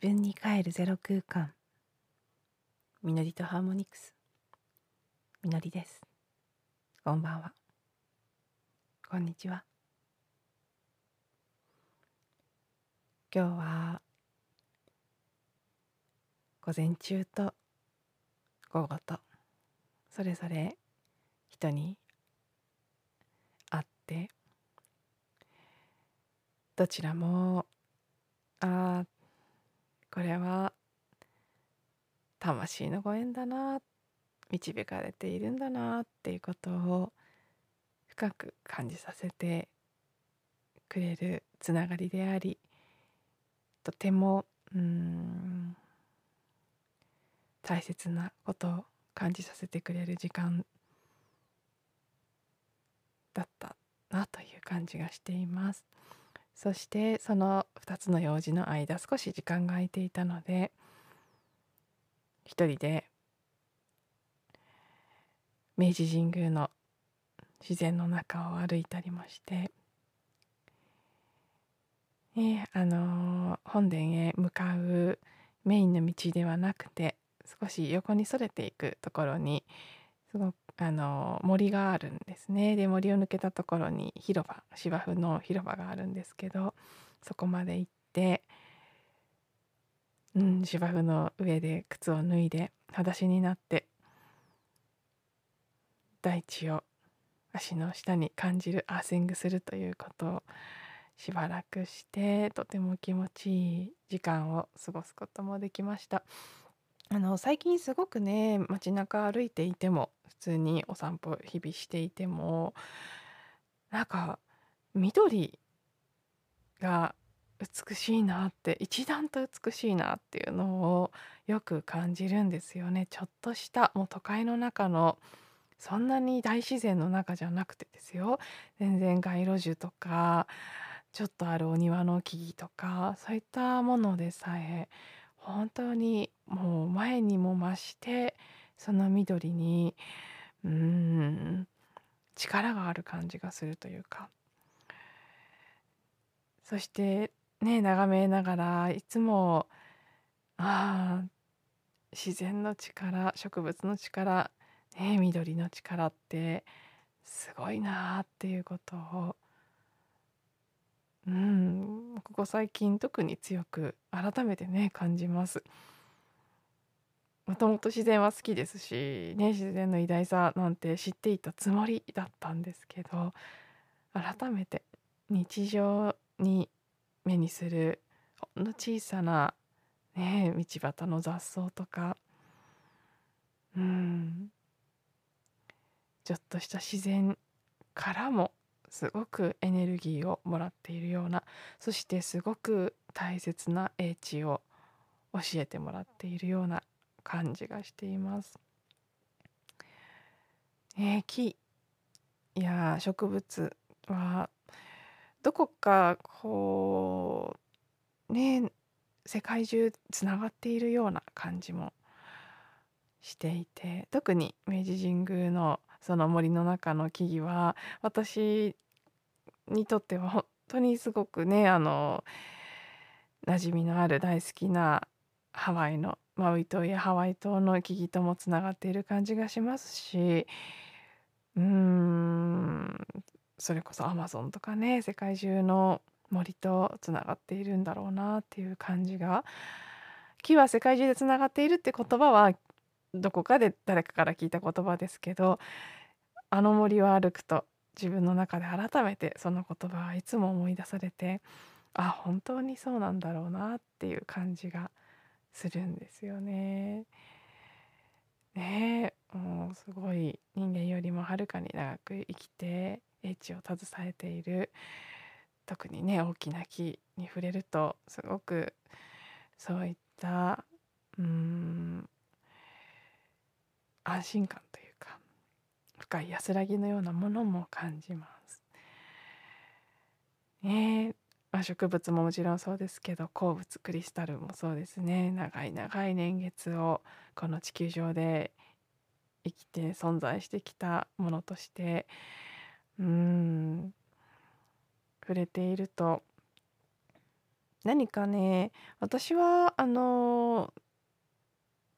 自分に帰るゼロ空間。みのりとハーモニクス。みのりです。こんばんは。こんにちは。今日は午前中と午後とそれぞれ人に会ってどちらもあこれは魂のご縁だな導かれているんだなっていうことを深く感じさせてくれるつながりでありとてもうん大切なことを感じさせてくれる時間だったなという感じがしています。そしてその2つの用事の間少し時間が空いていたので一人で明治神宮の自然の中を歩いたりもして、ね、あの本殿へ向かうメインの道ではなくて少し横にそれていくところにすごくあの森があるんですねで森を抜けたところに広場芝生の広場があるんですけどそこまで行って、うん、芝生の上で靴を脱いで裸足になって大地を足の下に感じるアーシングするということをしばらくしてとても気持ちいい時間を過ごすこともできました。あの最近すごくね街中歩いていても普通にお散歩日々していてもなんか緑が美しいなって一段と美しいなっていうのをよく感じるんですよね。ちょっとしたもう都会の中のそんなに大自然の中じゃなくてですよ。全然街路樹とかちょっとあるお庭の木々とかそういったものでさえ本当にもう前にも増してその緑にうん力がある感じがするというか。そしてね眺めながらいつもあ自然の力植物の力、ね、緑の力ってすごいなっていうことをうんここ最近特に強く改めてね感じます。もともと自然は好きですし、ね、自然の偉大さなんて知っていたつもりだったんですけど改めて日常に目にするほんの小さな、ね、道端の雑草とかうんちょっとした自然からもすごくエネルギーをもらっているようなそしてすごく大切な英知を教えてもらっているような感じがしています。えー、木や植物はどこかこうね世界中つながっているような感じもしていて特に明治神宮のその森の中の木々は私にとっては本当にすごくねあの馴染みのある大好きなハワイのマウイ島やハワイ島の木々ともつながっている感じがしますしうーんそれこそアマゾンとかね世界中の森とつながっているんだろうなっていう感じが木は世界中でつながっているって言葉はどこかで誰かから聞いた言葉ですけどあの森を歩くと自分の中で改めてその言葉はいつも思い出されてあ本当にそうなんだろうなっていう感じがすするんですよね。ねもうすごい人間よりもはるかに長く生きて英知を携えている特にね大きな木に触れるとすごくそういったうん安心感というか深い安らぎのようなものも感じます。ねまあ、植物ももちろんそうですけど鉱物クリスタルもそうですね。長い長い年月をこの地球上で生きて存在してきたものとしてうん触れていると何かね、私はあの、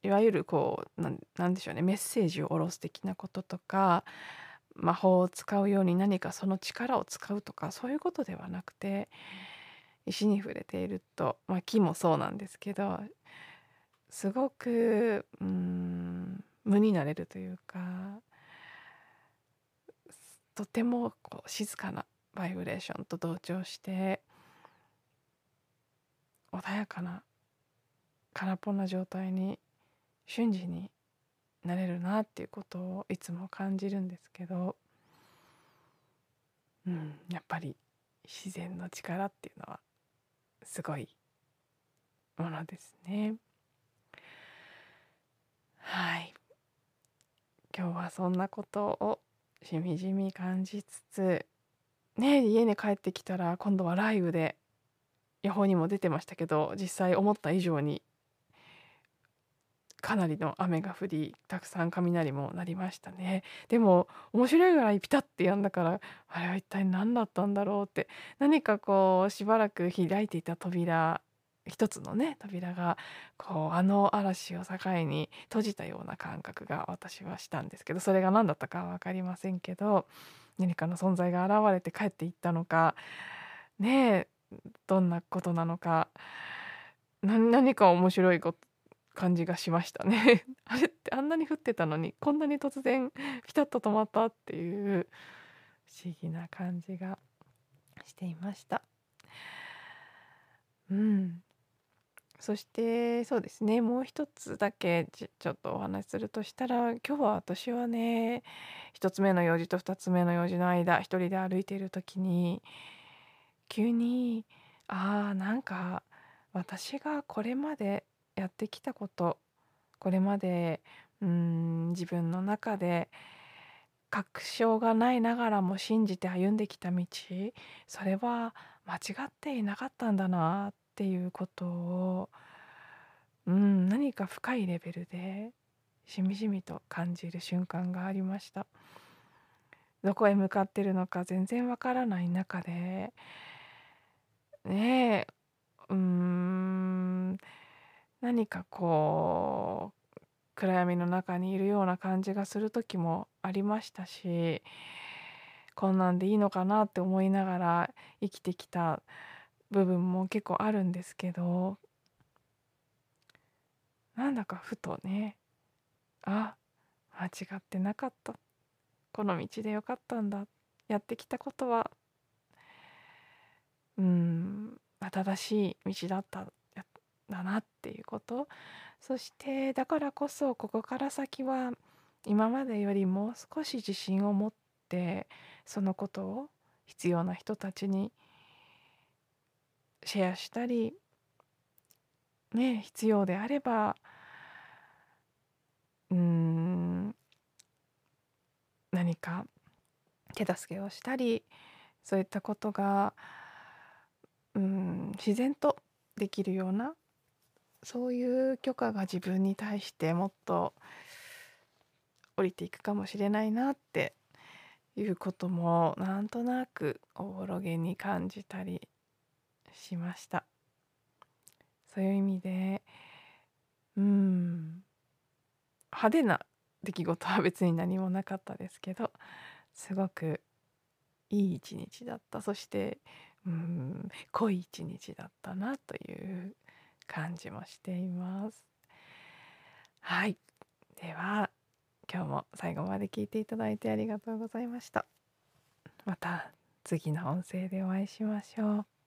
いわゆるこう、ななんでしょうね、メッセージを下ろす的なこととか、魔法を使うように何かその力を使うとか、そういうことではなくて、石に触れていると、まあ、木もそうなんですけど、すごく、うん、無になれるというか、とてもこう静かなバイブレーションと同調して穏やかな空っぽな状態に瞬時になれるなっていうことをいつも感じるんですけど、うん、やっぱり自然の力っていうのはすごいものですね。はい今日はそんなことをしみじみ感じつつね家に帰ってきたら今度は雷雨で予報にも出てましたけど実際思った以上にかなりの雨が降りたくさん雷も鳴りましたね。でも面白いぐらいピタッてやんだからあれは一体何だったんだろうって。何かこうしばらく開いていた扉一つのね扉がこうあの嵐を境に閉じたような感覚が私はしたんですけどそれが何だったかは分かりませんけど何かの存在が現れて帰っていったのかねえどんなことなのか何か面白いこと感じがしましたね。あれってあんなに降ってたのにこんなに突然ピタッと止まったっていう不思議な感じがしていました。うん。そしてそうですね。もう一つだけちちょっとお話しするとしたら今日は私はね一つ目の用事と二つ目の用事の間一人で歩いている時に急にあーなんか私がこれまでやってきたことこれまでうん自分の中で確証がないながらも信じて歩んできた道それは間違っていなかったんだなっっていうことを、うん、何か深いレベルでしみじみと感じる瞬間がありました。どこへ向かってるのか全然わからない中でねえうーん何かこう暗闇の中にいるような感じがする時もありましたしこんなんでいいのかなって思いながら生きてきた部分も結構あるんですけどなんだかふとねあ間違ってなかった。この道でよかったんだ。やってきたことはうん正しい道だった。だなっていうこと。そしてだからこそここから先は今までよりも少し自信を持ってそのことを必要な人たちにシェアしたりね必要であればうん何か手助けをしたりそういったことがうん自然とできるようなそういう許可が自分に対してもっと降りていくかもしれないなっていうこともなんとなくおぼろげに感じたりしました。そういう意味でうん。派手な出来事は別に何もなかったですけどすごくいい一日だった。そしてうん濃い一日だったなという感じもしています。はい。では今日も最後まで聞いていただいてありがとうございました。また次の音声でお会いしましょう。